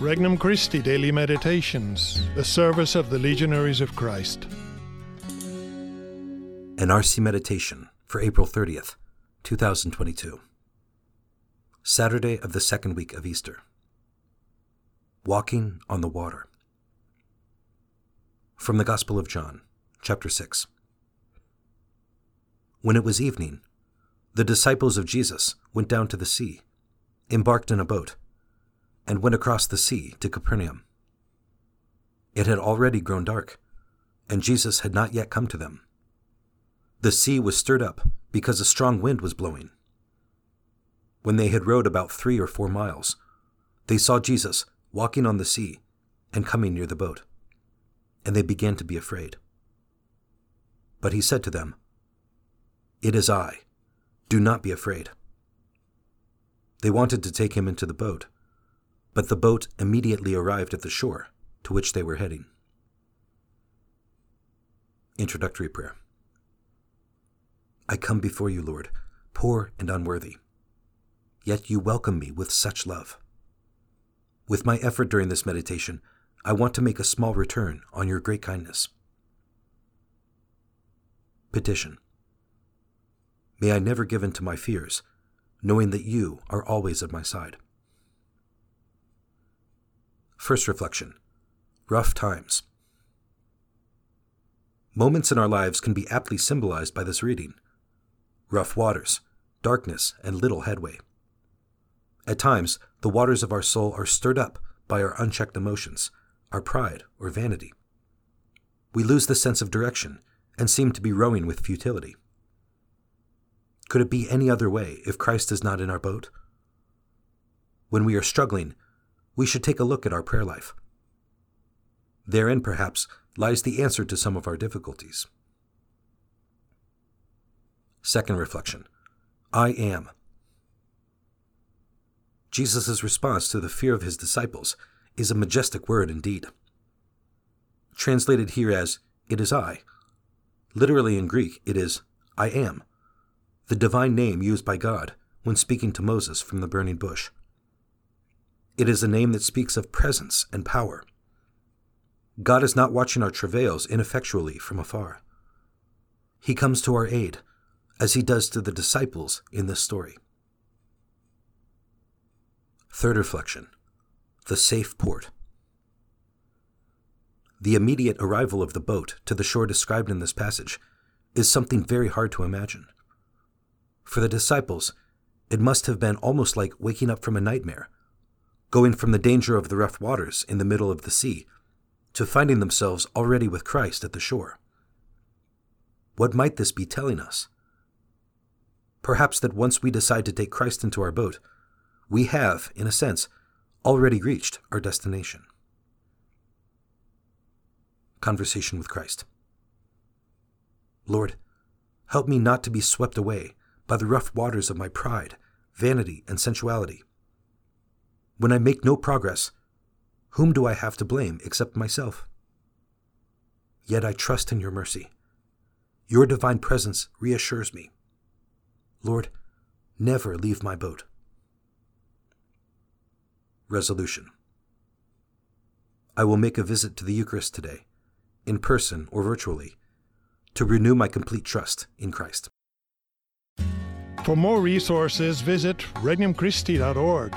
Regnum Christi Daily Meditations, the service of the Legionaries of Christ. An RC Meditation for April 30th, 2022. Saturday of the second week of Easter. Walking on the Water. From the Gospel of John, chapter 6. When it was evening, the disciples of Jesus went down to the sea, embarked in a boat, and went across the sea to Capernaum. It had already grown dark, and Jesus had not yet come to them. The sea was stirred up because a strong wind was blowing. When they had rowed about three or four miles, they saw Jesus walking on the sea and coming near the boat, and they began to be afraid. But he said to them, It is I. Do not be afraid. They wanted to take him into the boat but the boat immediately arrived at the shore to which they were heading. Introductory Prayer I come before you, Lord, poor and unworthy. Yet you welcome me with such love. With my effort during this meditation, I want to make a small return on your great kindness. Petition May I never give in to my fears, knowing that you are always at my side. First reflection Rough times. Moments in our lives can be aptly symbolized by this reading rough waters, darkness, and little headway. At times, the waters of our soul are stirred up by our unchecked emotions, our pride or vanity. We lose the sense of direction and seem to be rowing with futility. Could it be any other way if Christ is not in our boat? When we are struggling, we should take a look at our prayer life. Therein, perhaps, lies the answer to some of our difficulties. Second reflection I am. Jesus' response to the fear of his disciples is a majestic word indeed. Translated here as, It is I. Literally in Greek, it is, I am, the divine name used by God when speaking to Moses from the burning bush. It is a name that speaks of presence and power. God is not watching our travails ineffectually from afar. He comes to our aid, as he does to the disciples in this story. Third reflection The safe port. The immediate arrival of the boat to the shore described in this passage is something very hard to imagine. For the disciples, it must have been almost like waking up from a nightmare going from the danger of the rough waters in the middle of the sea to finding themselves already with Christ at the shore. What might this be telling us? Perhaps that once we decide to take Christ into our boat, we have, in a sense, already reached our destination. Conversation with Christ. Lord, help me not to be swept away by the rough waters of my pride, vanity, and sensuality when I make no progress, whom do I have to blame except myself? Yet I trust in your mercy. Your divine presence reassures me. Lord, never leave my boat. Resolution I will make a visit to the Eucharist today, in person or virtually, to renew my complete trust in Christ. For more resources, visit regnumchristi.org